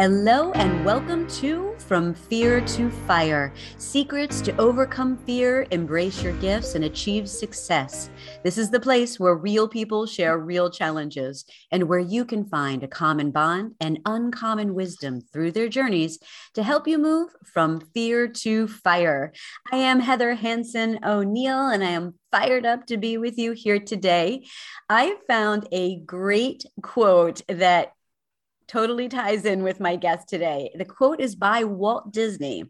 Hello and welcome to From Fear to Fire Secrets to Overcome Fear, Embrace Your Gifts, and Achieve Success. This is the place where real people share real challenges and where you can find a common bond and uncommon wisdom through their journeys to help you move from fear to fire. I am Heather Hanson O'Neill and I am fired up to be with you here today. I found a great quote that totally ties in with my guest today. The quote is by Walt Disney.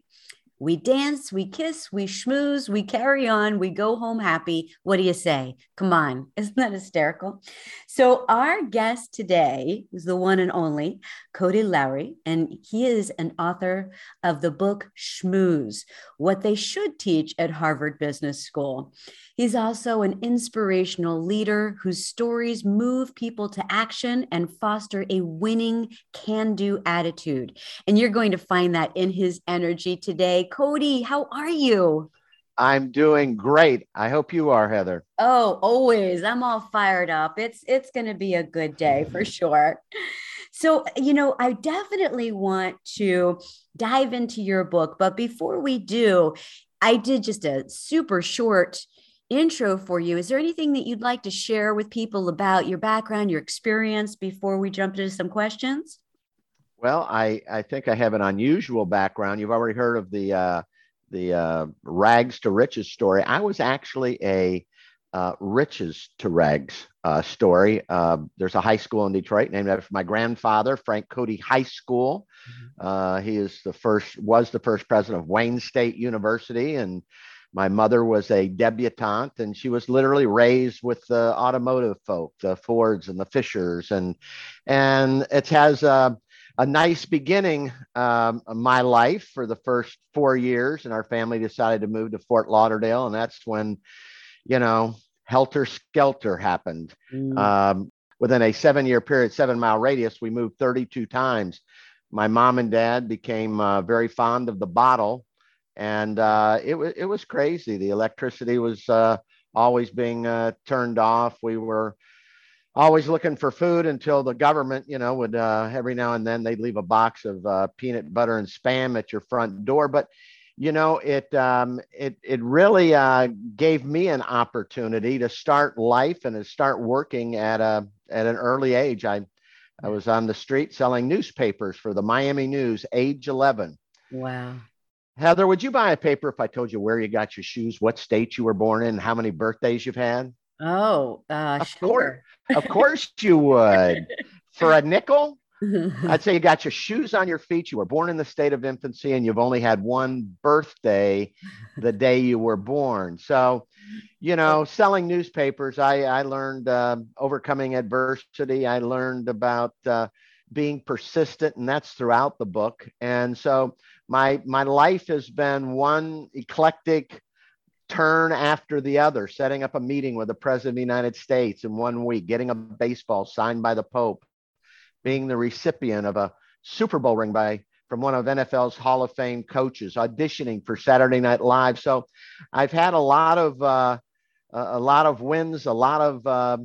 We dance, we kiss, we schmooze, we carry on, we go home happy. What do you say? Come on. Isn't that hysterical? So, our guest today is the one and only Cody Lowry, and he is an author of the book Schmooze What They Should Teach at Harvard Business School. He's also an inspirational leader whose stories move people to action and foster a winning can do attitude. And you're going to find that in his energy today. Cody, how are you? I'm doing great. I hope you are, Heather. Oh, always. I'm all fired up. It's it's going to be a good day for mm-hmm. sure. So, you know, I definitely want to dive into your book, but before we do, I did just a super short intro for you. Is there anything that you'd like to share with people about your background, your experience before we jump into some questions? Well, I, I think I have an unusual background. You've already heard of the uh, the uh, rags to riches story. I was actually a uh, riches to rags uh, story. Uh, there's a high school in Detroit named after my grandfather, Frank Cody High School. Mm-hmm. Uh, he is the first was the first president of Wayne State University and my mother was a debutante and she was literally raised with the automotive folk the fords and the fishers and and it has a, a nice beginning um, my life for the first four years and our family decided to move to fort lauderdale and that's when you know helter skelter happened mm. um, within a seven year period seven mile radius we moved 32 times my mom and dad became uh, very fond of the bottle and uh, it was it was crazy. The electricity was uh, always being uh, turned off. We were always looking for food until the government, you know, would uh, every now and then they'd leave a box of uh, peanut butter and spam at your front door. But you know, it um, it it really uh, gave me an opportunity to start life and to start working at a at an early age. I I was on the street selling newspapers for the Miami News, age 11. Wow. Heather, would you buy a paper if I told you where you got your shoes, what state you were born in, how many birthdays you've had? Oh, uh, of sure. Course, of course you would. For a nickel, I'd say you got your shoes on your feet. You were born in the state of infancy and you've only had one birthday the day you were born. So, you know, selling newspapers, I, I learned uh, overcoming adversity. I learned about uh, being persistent, and that's throughout the book. And so, my my life has been one eclectic turn after the other setting up a meeting with the president of the united states in one week getting a baseball signed by the pope being the recipient of a super bowl ring by from one of nfl's hall of fame coaches auditioning for saturday night live so i've had a lot of uh, a lot of wins a lot of uh,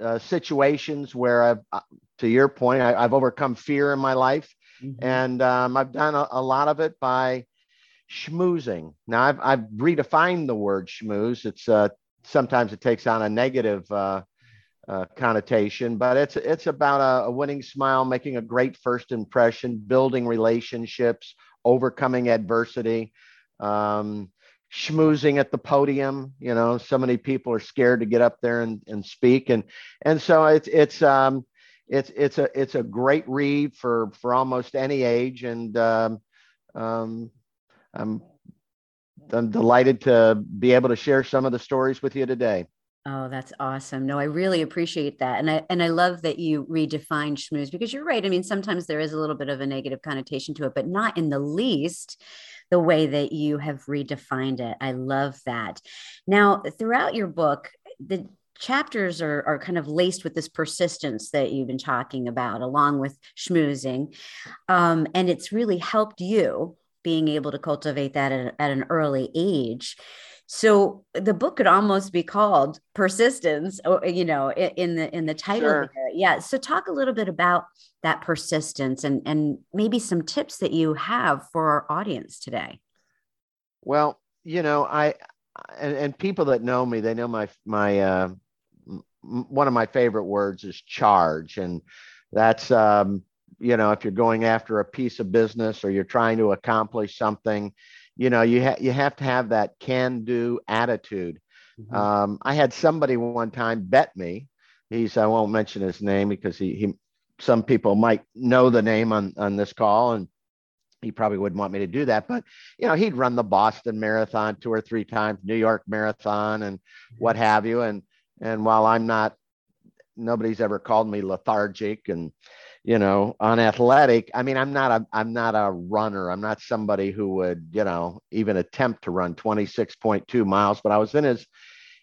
uh, situations where i've uh, to your point I, i've overcome fear in my life Mm-hmm. And um, I've done a, a, lot of it by schmoozing. Now I've, I've redefined the word schmooze. It's uh, sometimes it takes on a negative uh, uh, connotation, but it's it's about a, a, winning smile, making a great first impression, building relationships, overcoming adversity, um, schmoozing at the podium. You know, so many people are scared to get up there and, and speak, and and so it's it's um, it's it's a it's a great read for for almost any age, and um, um, I'm I'm delighted to be able to share some of the stories with you today. Oh, that's awesome. No, I really appreciate that. And I and I love that you redefine schmooze because you're right. I mean, sometimes there is a little bit of a negative connotation to it, but not in the least the way that you have redefined it. I love that. Now, throughout your book, the chapters are, are kind of laced with this persistence that you've been talking about, along with schmoozing. Um, and it's really helped you being able to cultivate that at, at an early age. So the book could almost be called Persistence, you know, in the in the title. Sure. Yeah. So talk a little bit about that persistence and and maybe some tips that you have for our audience today. Well, you know, I and, and people that know me, they know my my uh, one of my favorite words is charge, and that's um, you know, if you're going after a piece of business or you're trying to accomplish something, you know, you ha- you have to have that can-do attitude. Mm-hmm. Um, I had somebody one time bet me. He's I won't mention his name because he he some people might know the name on on this call and he probably wouldn't want me to do that but you know he'd run the boston marathon two or three times new york marathon and what have you and and while i'm not nobody's ever called me lethargic and you know unathletic i mean i'm not a i'm not a runner. I'm not somebody who would you know even attempt to run 26.2 miles but i was in his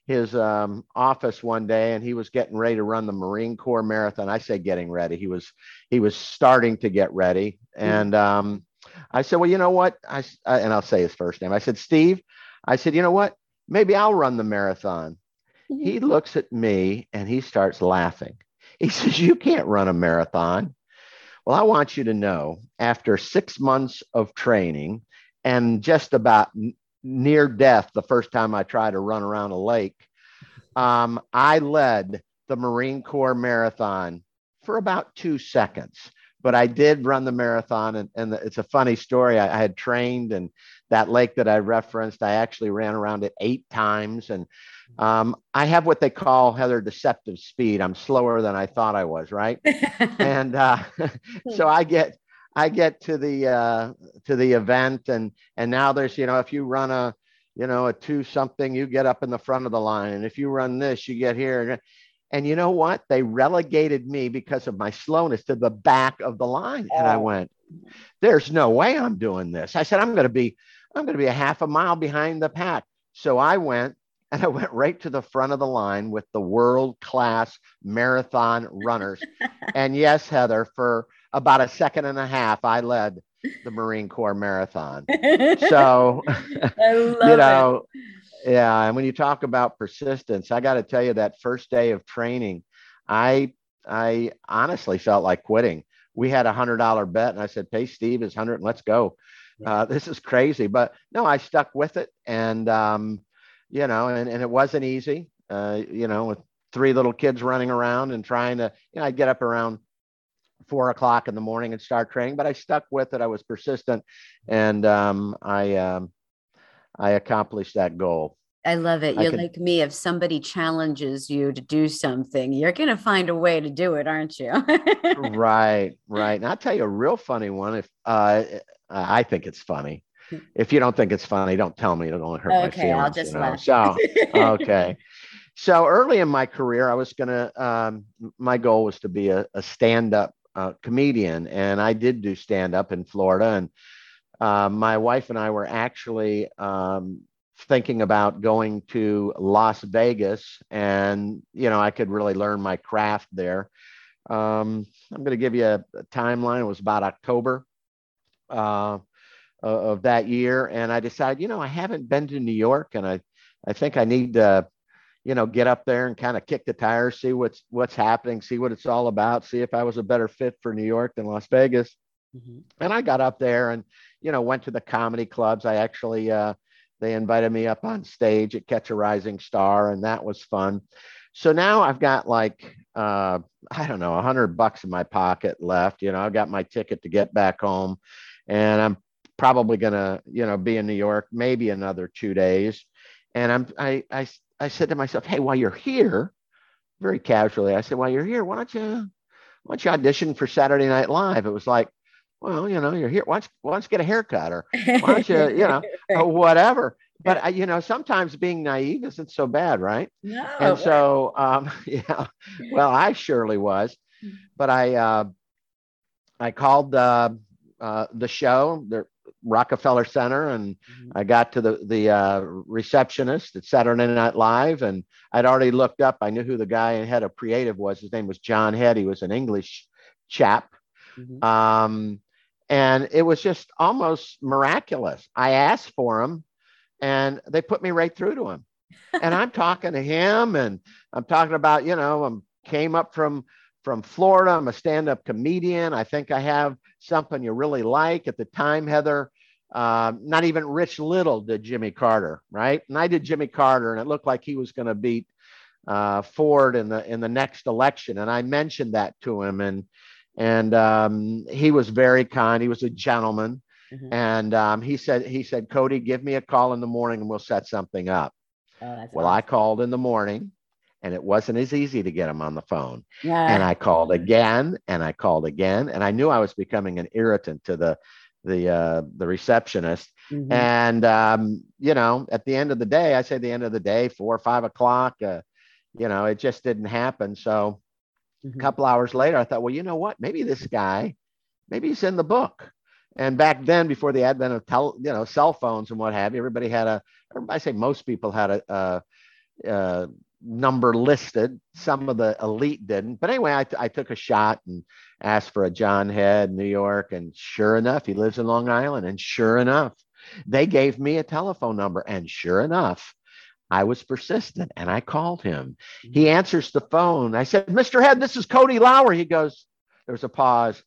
his um, office one day and he was getting ready to run the marine corps marathon. I say getting ready. He was he was starting to get ready. Hmm. and um, i said well you know what? I, and i'll say his first name. I said steve i said you know what? Maybe i'll run the marathon. Mm-hmm. he looks at me and he starts laughing he says, You can't run a marathon. Well, I want you to know after six months of training and just about n- near death the first time I tried to run around a lake, um, I led the Marine Corps Marathon for about two seconds. But I did run the marathon, and, and it's a funny story. I, I had trained, and that lake that I referenced, I actually ran around it eight times. And um, I have what they call Heather deceptive speed. I'm slower than I thought I was, right? and uh, so I get I get to the uh, to the event, and and now there's you know if you run a you know a two something, you get up in the front of the line, and if you run this, you get here. And you know what? They relegated me because of my slowness to the back of the line, and I oh. went, "There's no way I'm doing this." I said, "I'm going to be I'm going to be a half a mile behind the pack." So I went and I went right to the front of the line with the world class marathon runners. and yes, Heather, for about a second and a half, I led the Marine Corps marathon. So, you know, it. yeah. And when you talk about persistence, I got to tell you that first day of training, I I honestly felt like quitting. We had a hundred dollar bet, and I said, "Pay Steve his hundred, and let's go." Uh, this is crazy, but no, I stuck with it, and um, you know, and, and it wasn't easy, uh, you know, with three little kids running around and trying to, you know, I'd get up around four o'clock in the morning and start training, but I stuck with it. I was persistent and um, I, um, I accomplished that goal. I love it. You're like me. If somebody challenges you to do something, you're going to find a way to do it, aren't you? right, right. And I'll tell you a real funny one. If uh, I think it's funny if you don't think it's funny, don't tell me. It'll only hurt okay, my feelings. Okay, I'll just you know? laugh. So, okay. So early in my career, I was gonna. Um, my goal was to be a, a stand-up uh, comedian, and I did do stand-up in Florida. And uh, my wife and I were actually um, thinking about going to Las Vegas, and you know, I could really learn my craft there. Um, I'm going to give you a, a, timeline. It was about October. Uh, of that year. And I decided, you know, I haven't been to New York and I, I think I need to, you know, get up there and kind of kick the tires, see what's, what's happening, see what it's all about, see if I was a better fit for New York than Las Vegas. Mm-hmm. And I got up there and, you know, went to the comedy clubs. I actually, uh, they invited me up on stage at Catch a Rising Star, and that was fun. So now I've got like, uh, I don't know, a hundred bucks in my pocket left. You know, I've got my ticket to get back home and I'm probably going to, you know, be in New York maybe another two days. And I'm, I, I, I said to myself, hey, while you're here, very casually, I said, while you're here, why don't you, why don't you audition for Saturday Night Live? It was like, well, you know, you're here. Why don't you, why don't you get a haircut or why don't you, you know, or whatever. But I, you know, sometimes being naive isn't so bad, right? No. And so, um, yeah, well, I surely was, mm. but I, uh, I called uh, uh, the show. There, Rockefeller Center, and mm-hmm. I got to the the uh, receptionist at Saturday Night Live, and I'd already looked up. I knew who the guy and head of creative was. His name was John Head. He was an English chap, mm-hmm. um, and it was just almost miraculous. I asked for him and they put me right through to him. and I'm talking to him, and I'm talking about, you know, I'm came up from from Florida. I'm a stand-up comedian. I think I have something you really like. At the time, Heather, uh, not even Rich Little did Jimmy Carter, right? And I did Jimmy Carter, and it looked like he was going to beat uh, Ford in the in the next election. And I mentioned that to him, and and um, he was very kind. He was a gentleman, mm-hmm. and um, he said he said Cody, give me a call in the morning, and we'll set something up. Oh, well, awesome. I called in the morning and it wasn't as easy to get him on the phone. Yeah. And I called again and I called again and I knew I was becoming an irritant to the the uh, the receptionist. Mm-hmm. And um, you know, at the end of the day, I say the end of the day, four or five o'clock, uh, you know, it just didn't happen. So mm-hmm. a couple hours later, I thought, well, you know what? Maybe this guy, maybe he's in the book. And back then, before the advent of tel- you know cell phones and what have you, everybody had a. I say most people had a, a, a number listed. Some of the elite didn't. But anyway, I, I took a shot and asked for a John Head, New York. And sure enough, he lives in Long Island. And sure enough, they gave me a telephone number. And sure enough, I was persistent and I called him. He mm-hmm. answers the phone. I said, Mr. Head, this is Cody Lowry. He goes, there was a pause.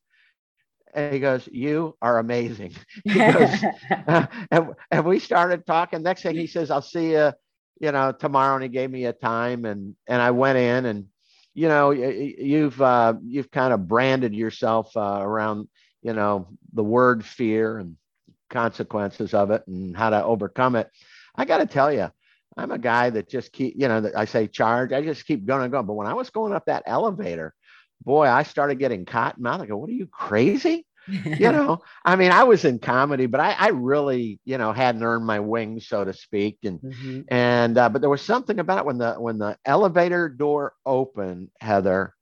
And he goes, You are amazing. He goes, uh, and, and we started talking. Next thing he says, I'll see you you know, tomorrow, and he gave me a time, and and I went in, and you know, you've uh, you've kind of branded yourself uh, around, you know, the word fear and consequences of it and how to overcome it. I got to tell you, I'm a guy that just keep, you know, I say charge, I just keep going and going. But when I was going up that elevator, boy, I started getting cotton mouth. I go, what are you crazy? You know, I mean, I was in comedy, but I, I really, you know, hadn't earned my wings, so to speak. And mm-hmm. and uh, but there was something about when the when the elevator door opened, Heather,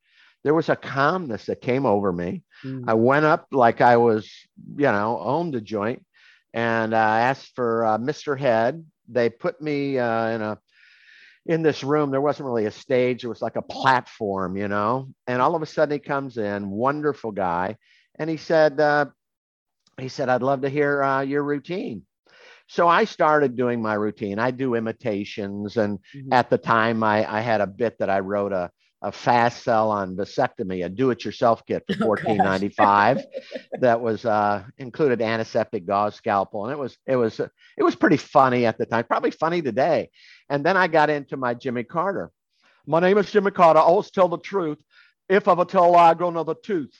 there was a calmness that came over me. Mm-hmm. I went up like I was, you know, owned the joint, and I uh, asked for uh, Mr. Head. They put me uh, in a in this room there wasn't really a stage it was like a platform you know and all of a sudden he comes in wonderful guy and he said, uh, he said, I'd love to hear uh, your routine. So I started doing my routine. I do imitations, and mm-hmm. at the time, I, I had a bit that I wrote a a fast sell on vasectomy, a do-it-yourself kit for oh, fourteen ninety five, that was uh, included antiseptic gauze scalpel, and it was it was it was pretty funny at the time, probably funny today. And then I got into my Jimmy Carter. My name is Jimmy Carter. I always tell the truth. If I tell a lie, I grow another tooth.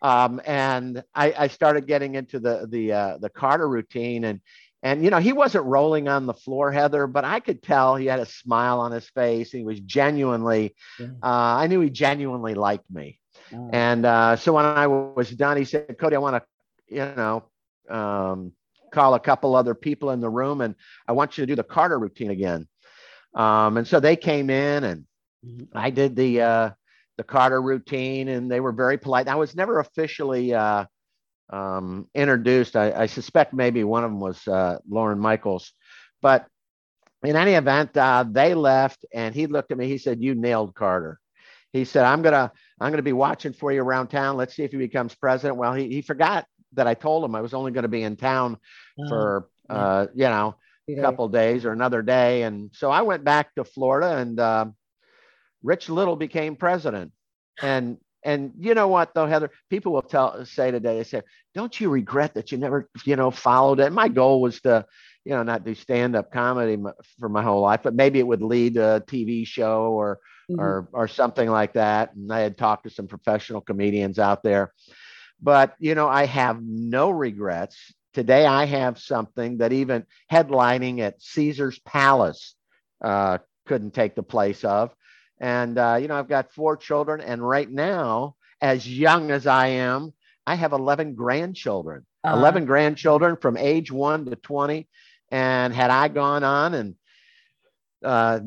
Um, and I, I, started getting into the the uh, the Carter routine, and and you know he wasn't rolling on the floor, Heather, but I could tell he had a smile on his face. He was genuinely, uh, I knew he genuinely liked me. Oh. And uh, so when I was done, he said, "Cody, I want to, you know." Um, call a couple other people in the room and I want you to do the Carter routine again. Um, and so they came in and mm-hmm. I did the uh, the Carter routine, and they were very polite. I was never officially uh, um, introduced. I, I, suspect maybe one of them was uh, Lorne Michaels, but in any event, uh, they left, and he looked at me. He said, "You nailed Carter." He said, "I'm gonna I'm gonna be watching for you around town. Let's see if he becomes president." Well, he he forgot that I told him I was only going to be in town oh, for uh, you know a couple days or another day, and so I went back to Florida and uh, Rich Little became president. And and you know what though, Heather, people will tell say today, they say, don't you regret that you never, you know, followed it? My goal was to, you know, not do stand-up comedy for my whole life, but maybe it would lead to a TV show or mm-hmm. or or something like that. And I had talked to some professional comedians out there. But you know, I have no regrets. Today I have something that even headlining at Caesar's Palace uh, couldn't take the place of. And, uh, you know, I've got four children. And right now, as young as I am, I have 11 grandchildren, uh-huh. 11 grandchildren from age one to 20. And had I gone on and uh,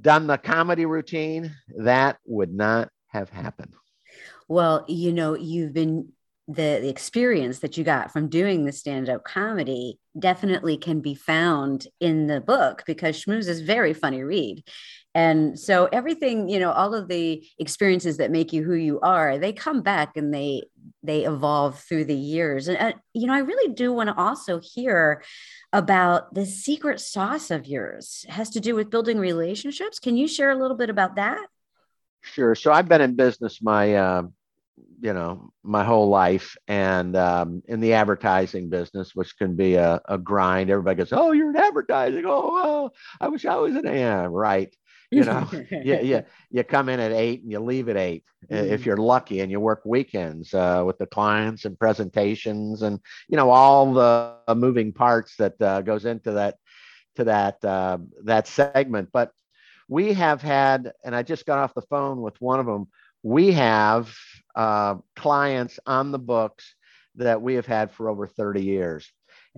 done the comedy routine, that would not have happened. Well, you know, you've been the, the experience that you got from doing the stand-up comedy definitely can be found in the book because Schmooze is very funny read. And so everything, you know, all of the experiences that make you who you are, they come back and they they evolve through the years. And, uh, you know, I really do want to also hear about the secret sauce of yours it has to do with building relationships. Can you share a little bit about that? Sure. So I've been in business my, uh, you know, my whole life and um, in the advertising business, which can be a, a grind. Everybody goes, Oh, you're in advertising. Oh, oh I wish I was in AM. Right you know? yeah yeah. You come in at eight and you leave at 8 mm-hmm. if you're lucky and you work weekends uh, with the clients and presentations and you know all the moving parts that uh, goes into that to that uh, that segment. But we have had and i just got off the phone with one of them we have uh, clients on the books that we have had for over 30 years.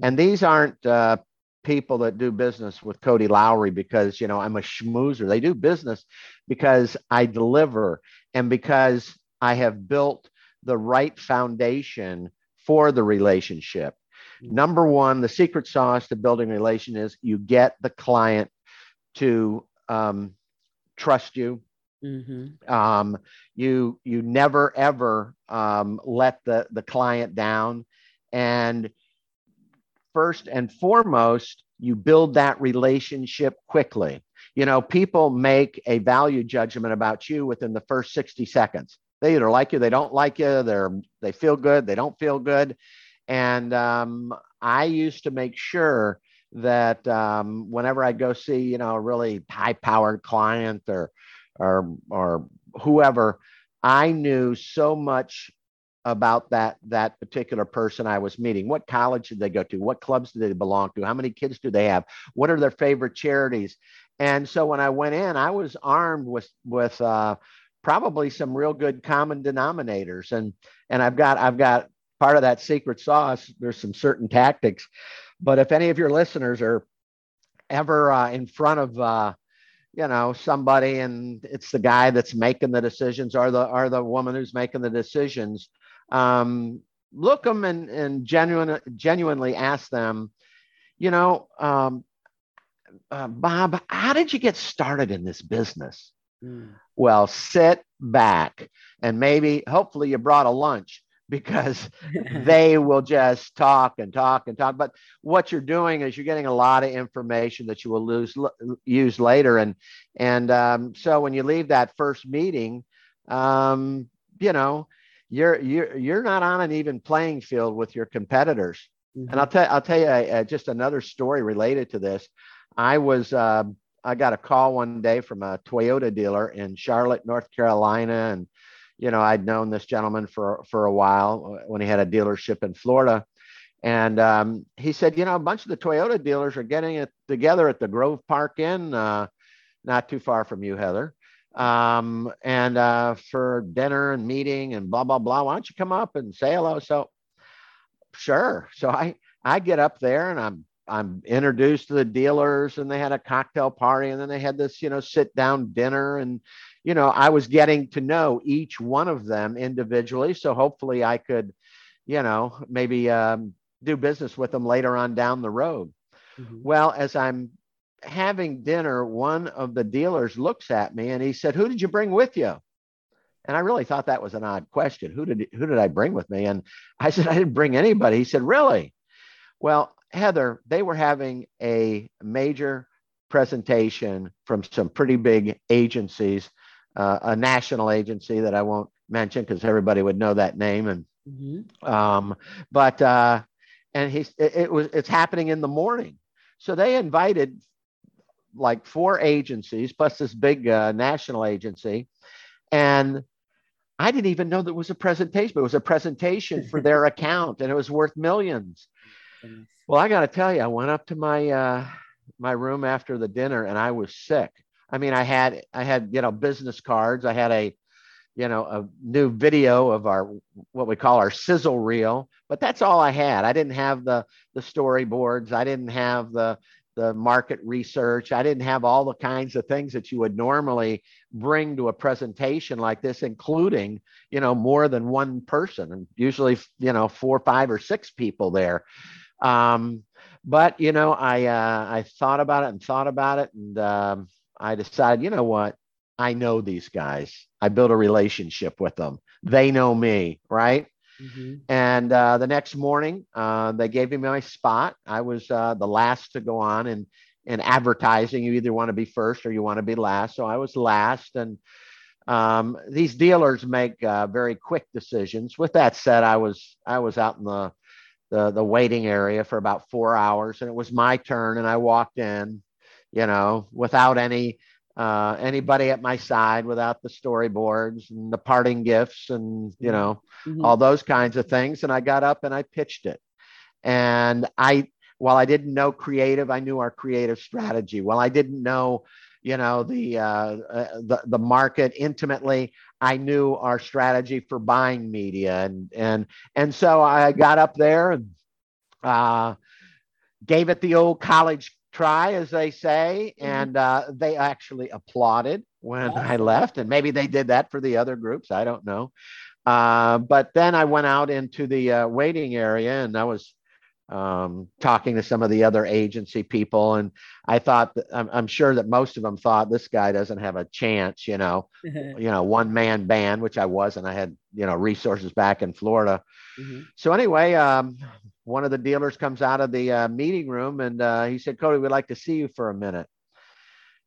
And these aren't uh, people that do business with Cody Lowry because you know I'm a schmoozer. They do business because I deliver and because I have built the right foundation for the relationship. Number one, the secret sauce to building a relation is you get the client to um, trust you. Mm-hmm. Um, you you never ever um, let the the client down, and first and foremost, you build that relationship quickly. You know, people make a value judgment about you within the first 60 seconds. They either like you, they don't like you, they're they feel good, they don't feel good. And um, I used to make sure that um, whenever I go see, you know, a really high-powered client or or or whoever, I knew so much about that that particular person I was meeting. What college did they go to? What clubs do they belong to? How many kids do they have? What are their favorite charities? And so when I went in, I was armed with with uh, probably some real good common denominators. And and I've got I've got part of that secret sauce. There's some certain tactics, but if any of your listeners are ever uh, in front of uh, you know somebody and it's the guy that's making the decisions or the or the woman who's making the decisions um, look them and, and genuine, genuinely ask them, you know, um, uh, Bob, how did you get started in this business? Mm. Well, sit back and maybe, hopefully, you brought a lunch because they will just talk and talk and talk. But what you're doing is you're getting a lot of information that you will lose use later. And and um, so when you leave that first meeting, um, you know, you're you're you're not on an even playing field with your competitors. Mm-hmm. And I'll tell I'll tell you uh, just another story related to this. I was uh, I got a call one day from a Toyota dealer in Charlotte, North Carolina, and you know I'd known this gentleman for for a while when he had a dealership in Florida. And um, he said, you know, a bunch of the Toyota dealers are getting it together at the Grove Park Inn, uh, not too far from you, Heather um, and uh, for dinner and meeting and blah blah blah. Why don't you come up and say hello? So sure. So I I get up there and I'm I'm introduced to the dealers and they had a cocktail party and then they had this you know sit down dinner and you know I was getting to know each one of them individually. So hopefully I could you know maybe um, do business with them later on down the road. Mm-hmm. Well, as I'm having dinner, one of the dealers looks at me and he said, Who did you bring with you? And I really thought that was an odd question. Who did who did I bring with me? And I said, I didn't bring anybody. He said, Really? Well, Heather, they were having a major presentation from some pretty big agencies, uh, a national agency that I won't mention because everybody would know that name. And mm-hmm. um, but uh, and he it, it was it's happening in the morning. So they invited like four agencies plus this big uh, national agency. And I didn't even know there was a presentation, but it was a presentation for their account and it was worth millions. Well, I got to tell you, I went up to my uh, my room after the dinner and I was sick. I mean, I had I had you know business cards. I had a you know a new video of our what we call our sizzle reel, but that's all I had. I didn't have the the storyboards. I didn't have the the market research. I didn't have all the kinds of things that you would normally bring to a presentation like this, including, you know, more than one person and usually, you know, four, five, or six people there. Um, but you know, I uh, I thought about it and thought about it, and um, I decided, you know what, I know these guys. I built a relationship with them. They know me, right? Mm-hmm. And uh, the next morning, uh, they gave me my spot. I was uh, the last to go on in, in advertising. You either want to be first or you want to be last. So I was last. And um, these dealers make uh, very quick decisions. With that said, I was I was out in the, the the waiting area for about four hours, and it was my turn. And I walked in, you know, without any uh, anybody at my side without the storyboards and the parting gifts and you know mm-hmm. all those kinds of things. And i got up and i pitched it. And i while i didn't know creative i knew our creative strategy. While i didn't know you know the uh, uh, the, the market intimately i knew our strategy for buying media. And and and so i got up there and uh, gave it the old college try, as they say, mm-hmm. and uh, they actually applauded when awesome. I left, and maybe they did that for the other groups. I don't know. Uh, but then I went out into the uh, waiting area, and I was um, talking to some of the other agency people, and I thought that, I'm, I'm, sure that most of them thought this guy doesn't have a chance. You know, you know, one man band, which I was, and I had you know resources back in Florida. Mm-hmm. So anyway, um, one of the dealers comes out of the uh, meeting room and uh, he said, Cody, we'd like to see you for a minute.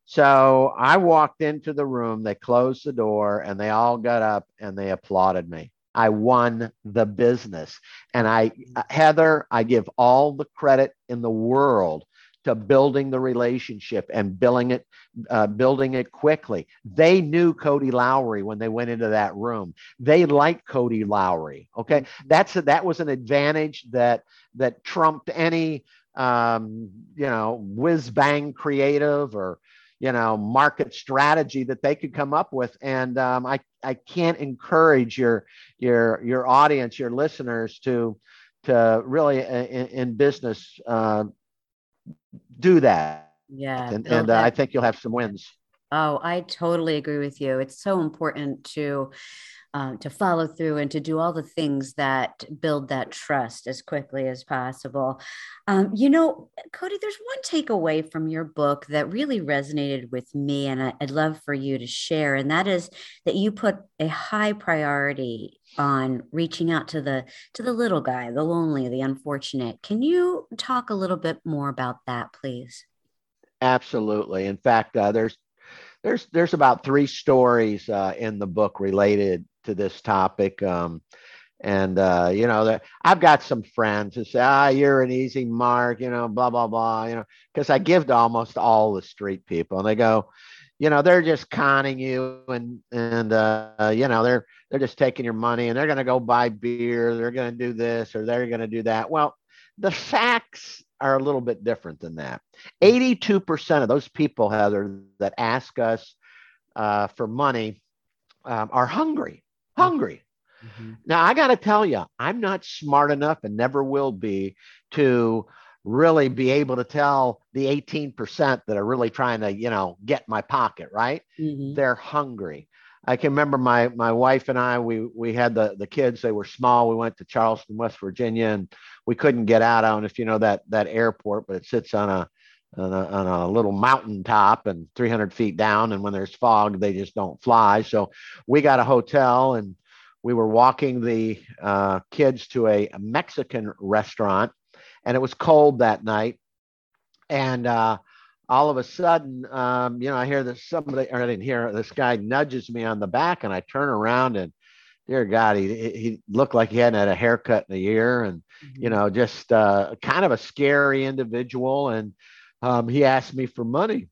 So I walked into the room, they closed the door, and they all got up and they applauded me. I won the business. And I, Heather, I give all the credit in the world to building the relationship and building it, uh, building it quickly. They knew Cody Lowry when they went into that room. They liked Cody Lowry. Okay, that's a, that was an advantage that that trumped any um, you know whiz bang creative or you know market strategy that they could come up with and um, i i can't encourage your your your audience your listeners to to really uh, in, in business uh, do that. Yeah. And, and uh, I think you'll have some wins. Oh, I totally agree with you. It's so important to um, to follow through and to do all the things that build that trust as quickly as possible. Um, you know, Cody, there's one takeaway from your book that really resonated with me, and I'd love for you to share, and that is that you put a high priority on reaching out to the to the little guy, the lonely, the unfortunate. Can you talk a little bit more about that, please? Absolutely. In fact, uh, there's there's there's about three stories uh, in the book related to this topic. Um, and uh, you know I've got some friends who say, "Ah, you're an easy mark," you know, blah blah blah, you know, because I give to almost all the street people, and they go, you know, they're just conning you, and and uh, you know, they're they're just taking your money, and they're going to go buy beer, they're going to do this, or they're going to do that. Well, the facts are a little bit different than that. 82% of those people, Heather, that ask us uh, for money um, are hungry hungry. Mm-hmm. Now, I got to tell you, I'm not smart enough and never will be to really be able to tell the 18% that are really trying to, you know, get my pocket, right? Mm-hmm. They're hungry. I can remember my my wife and I we we had the the kids they were small we went to Charleston West Virginia and we couldn't get out I don't know if you know that that airport but it sits on a on a, on a little mountain top and 300 feet down. And when there's fog, they just don't fly. So we got a hotel and we were walking the uh, kids to a, Mexican restaurant, and it was cold that night. And uh, all of a sudden, um, you know, I hear that somebody, or I didn't hear this guy nudges me on the back, and I turn around and dear God, he he looked like he hadn't had a haircut in a year, and mm-hmm. you know, just uh, kind of a scary individual. And um, he asked me for money.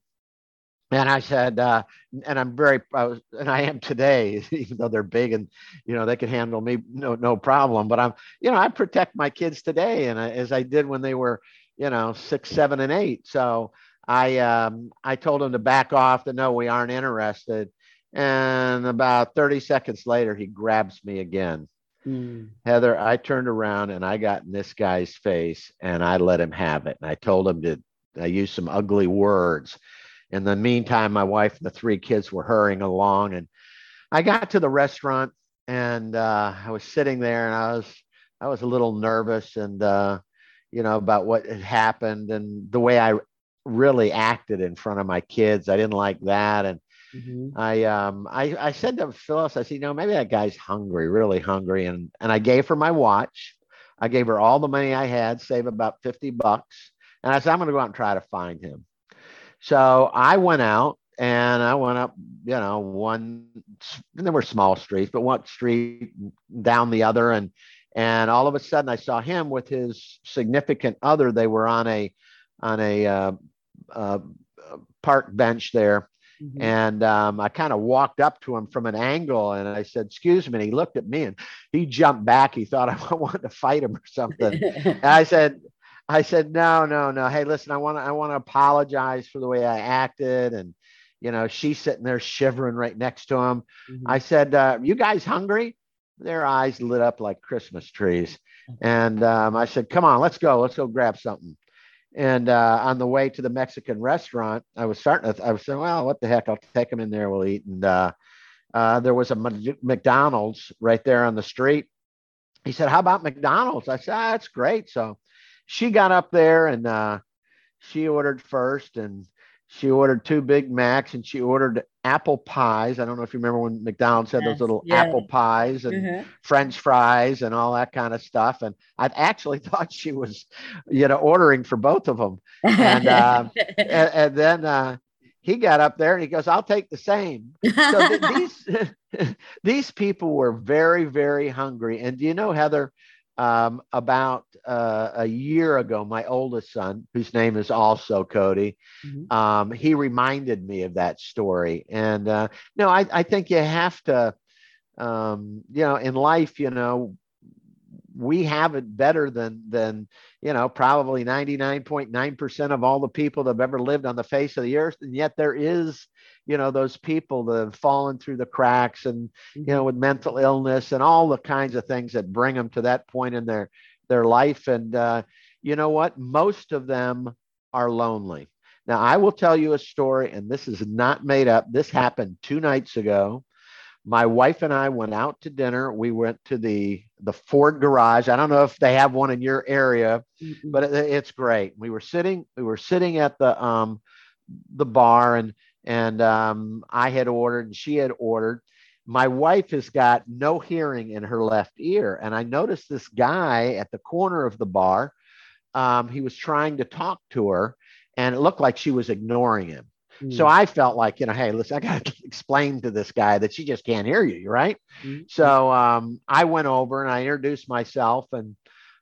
And I said, uh, and I'm very, I was, and I am today, even though they're big and, you know, they can handle me no, no problem. But I'm, you know, I protect my kids today, and I, as I did when they were, you know, six, seven, and eight. So I, um, I told them to back off. To no, we aren't interested. And about 30 seconds later, he grabs me again. Mm. Heather, I turned around and I got in this guy's face and I let him have it. And I told him to I used some ugly words. In the meantime, my wife and the three kids were hurrying along, and I got to the restaurant, and uh, I was sitting there, and I was I was a little nervous, and uh, you know about what had happened and the way I really acted in front of my kids. I didn't like that, and mm-hmm. I um I I said to Phyllis, I said, you know, maybe that guy's hungry, really hungry, and and I gave her my watch. I gave her all the money I had, save about fifty bucks, and I said, I'm going to go out and try to find him. So I went out and I went up, you know, one. there were small streets, but one street down the other, and and all of a sudden I saw him with his significant other. They were on a on a uh, uh, park bench there. Mm-hmm. And um, I kind of walked up to him from an angle and I said, Excuse me. And he looked at me and he jumped back. He thought I wanted to fight him or something. and I said, I said, No, no, no. Hey, listen, I want to I want to apologize for the way I acted. And, you know, she's sitting there shivering right next to him. Mm-hmm. I said, uh, You guys hungry? Their eyes lit up like Christmas trees. And um, I said, Come on, let's go. Let's go grab something. And uh, on the way to the Mexican restaurant, I was starting to, I was saying, well, what the heck? I'll take them in there. We'll eat. And uh, uh, there was a McDonald's right there on the street. He said, how about McDonald's? I said, ah, that's great. So she got up there and uh, she ordered first and she ordered two Big Macs and she ordered apple pies. I don't know if you remember when McDonald's had yes, those little yeah. apple pies and mm-hmm. French fries and all that kind of stuff. And I actually thought she was, you know, ordering for both of them. And, uh, and, and, then uh, he got up there and he goes, "I'll take the same." So th- these these people were very very hungry. And do you know, Heather? Um, about uh, a year ago, my oldest son, whose name is also Cody, mm-hmm. um, he reminded me of that story. And uh, no, I, I think you have to, um, you know, in life, you know, we have it better than than you know probably 99.9% of all the people that have ever lived on the face of the earth. And yet there is you know those people that have fallen through the cracks and you know mm-hmm. with mental illness and all the kinds of things that bring them to that point in their their life. And uh, you know what? Most of them are lonely. Now i will tell you a story and this is not made up. This happened two nights ago my wife and i went out to dinner we went to the the ford garage i don't know if they have one in your area mm-hmm. but it, it's great we were sitting we were sitting at the um the bar and and um, I had ordered and she had ordered. My wife has got no hearing in her left ear, and I noticed this guy at the corner of the bar. Um, he was trying to talk to her, and it looked like she was ignoring him. Mm. So I felt like, you know, hey, listen, I got to explain to this guy that she just can't hear you, right? Mm. So um, I went over and I introduced myself, and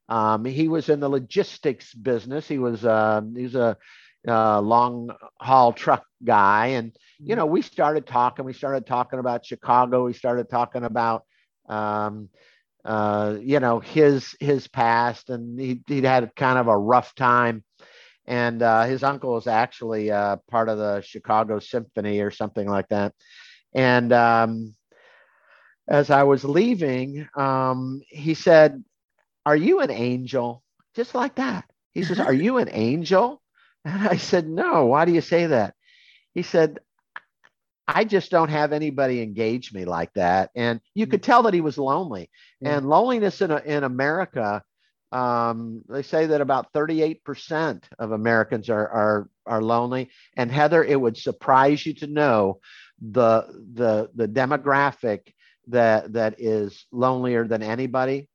um, he was in the logistics business. He was uh, he was a uh, long haul truck guy. And, you mm-hmm. know, we started talking. We started talking about Chicago. We started talking about, um, uh, you know, his his past, and he, he'd had kind of a rough time. And uh, his uncle was actually uh, part of the Chicago Symphony or something like that. And um, as I was leaving, um, he said, "Are you an angel?" Just like that. He says, "Are you an angel?" And I said, No, why do you say that? He said, I just don't have anybody engage me like that. And you could tell that he was lonely. And loneliness in, in America, um, they say that about 38% of Americans are, are, are lonely. And Heather, it would surprise you to know the, the, the demographic that, that is lonelier than anybody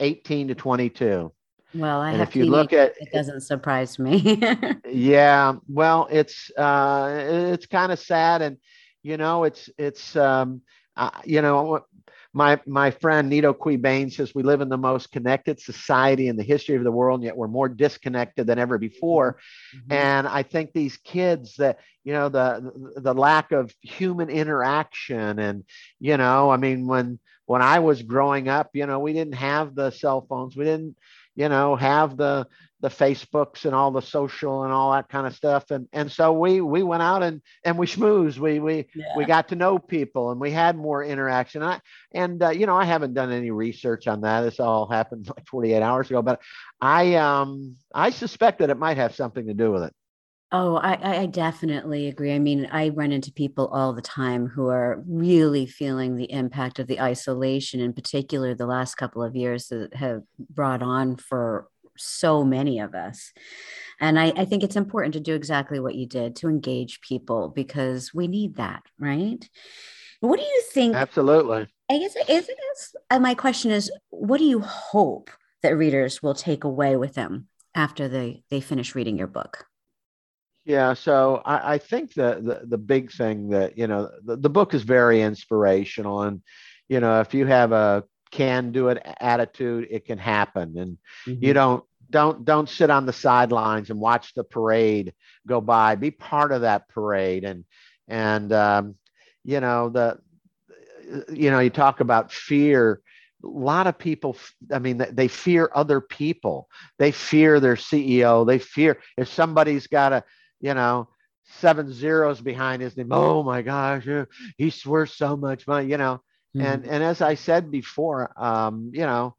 18 to 22. Well, I and have if you look at it doesn't surprise me. yeah, well, it's uh, it's kind of sad, and you know, it's it's um, uh, you know, my my friend Nido Qubein says we live in the most connected society in the history of the world, and yet we're more disconnected than ever before. Mm-hmm. And I think these kids that you know the the lack of human interaction, and you know, I mean, when when I was growing up, you know, we didn't have the cell phones, we didn't you know, have the the Facebooks and all the social and all that kind of stuff. And and so we we went out and and we schmoozed. We we yeah. we got to know people and we had more interaction. And I, and uh, you know, I haven't done any research on that. This all happened like 48 hours ago, but I um I suspect that it might have something to do with it. Oh, I, I definitely agree. I mean, I run into people all the time who are really feeling the impact of the isolation, in particular, the last couple of years that have brought on for so many of us. And I, I think it's important to do exactly what you did to engage people because we need that, right? What do you think? Absolutely. I guess, I guess uh, my question is what do you hope that readers will take away with them after they, they finish reading your book? Yeah, so I, I think the, the, the big thing that you know the, the book is very inspirational, and you know if you have a can do it attitude, it can happen, and mm-hmm. you don't don't don't sit on the sidelines and watch the parade go by. Be part of that parade, and and um, you know the you know you talk about fear a lot of people i mean they fear other people they fear their ceo they fear if somebody's got a you know, seven zeros behind his name. Oh my gosh, he's worth so much money, you know. Mm-hmm. And and as I said before, um, you know,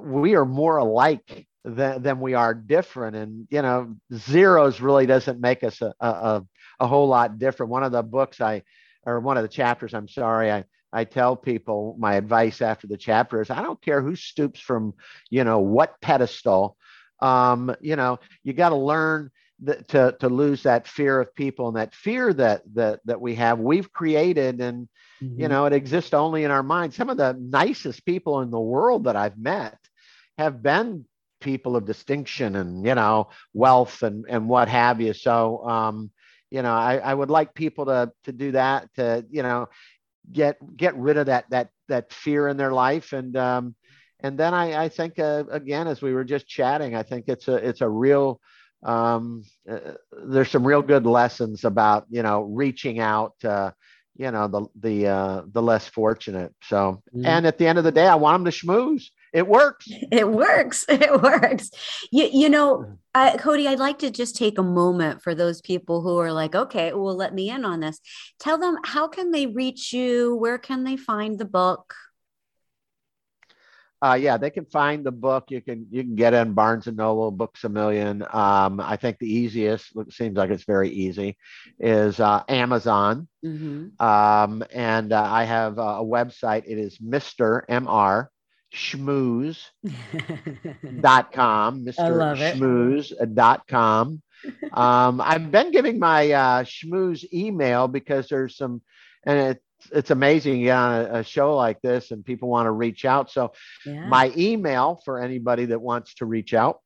we are more alike than, than we are different. And you know, zeros really doesn't make us a, a, a whole lot different. One of the books I or one of the chapters, I'm sorry, I I tell people my advice after the chapter is I don't care who stoops from, you know, what pedestal. Um, you know, you got to learn to to lose that fear of people and that fear that that that we have. We've created and mm-hmm. you know it exists only in our minds. Some of the nicest people in the world that i've met have been people of distinction and you know wealth and and what have you. So um you know i i would like people to to do that to you know get get rid of that that that fear in their life. And um and then i i think uh, again as we were just chatting i think it's a it's a real um, uh, there's some real good lessons about you know reaching out to you know the the uh, the less fortunate. So mm-hmm. and at the end of the day, I want them to schmooze. It works. It works. It works. You, you know, uh, Cody, I'd like to just take a moment for those people who are like, okay, well, let me in on this. Tell them how can they reach you? Where can they find the book? Uh, yeah, they can find the book. You can you can get it in Barnes and Noble, Books a Million. Um, I think the easiest, seems like it's very easy, is uh, Amazon. Mm-hmm. Um, and uh, I have a website. It is Mr. Mr. Schmooze.com. Mr. Schmooze.com. Um, I've been giving my uh, schmooze email because there's some, and it, it's amazing you get on a, show like this and people want to reach out. So yeah. my email for anybody that wants to reach out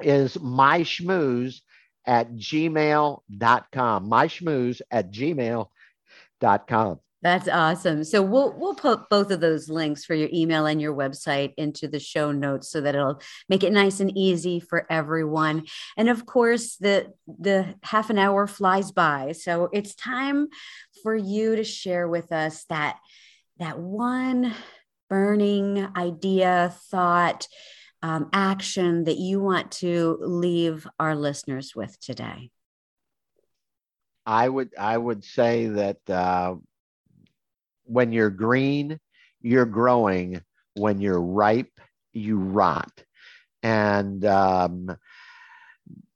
is my myschmooze at gmail.com. My Myschmooze at gmail.com. That's awesome. So we'll we'll put both of those links for your email and your website into the show notes so that it'll make it nice and easy for everyone. And of course, the the half an hour flies by. So it's time for you to share with us that that one burning idea, thought, um, action that you want to leave our listeners with today. I would I would say that uh, when you're green, you're growing. When you're ripe, you rot. And um,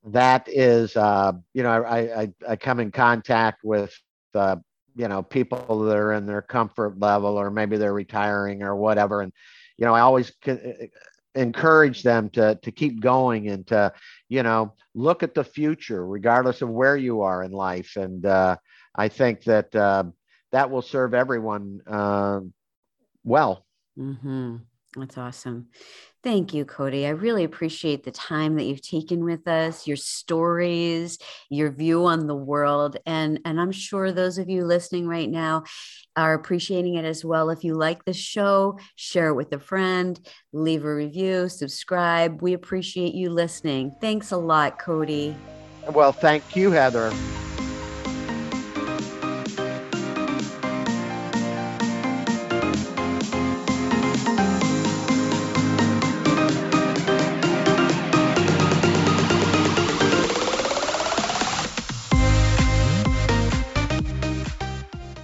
that is, uh, you know, I, I, I, come in contact with, uh, you know, people that are in their comfort level or maybe they're retiring or whatever. And, you know, I always encourage them to, to keep going and to, you know, look at the future, regardless of where you are in life. And uh, I think that, uh, that will serve everyone uh, well. Mm-hmm. That's awesome. Thank you, Cody. I really appreciate the time that you've taken with us, your stories, your view on the world. And, and I'm sure those of you listening right now are appreciating it as well. If you like the show, share it with a friend, leave a review, subscribe. We appreciate you listening. Thanks a lot, Cody. Well, thank you, Heather.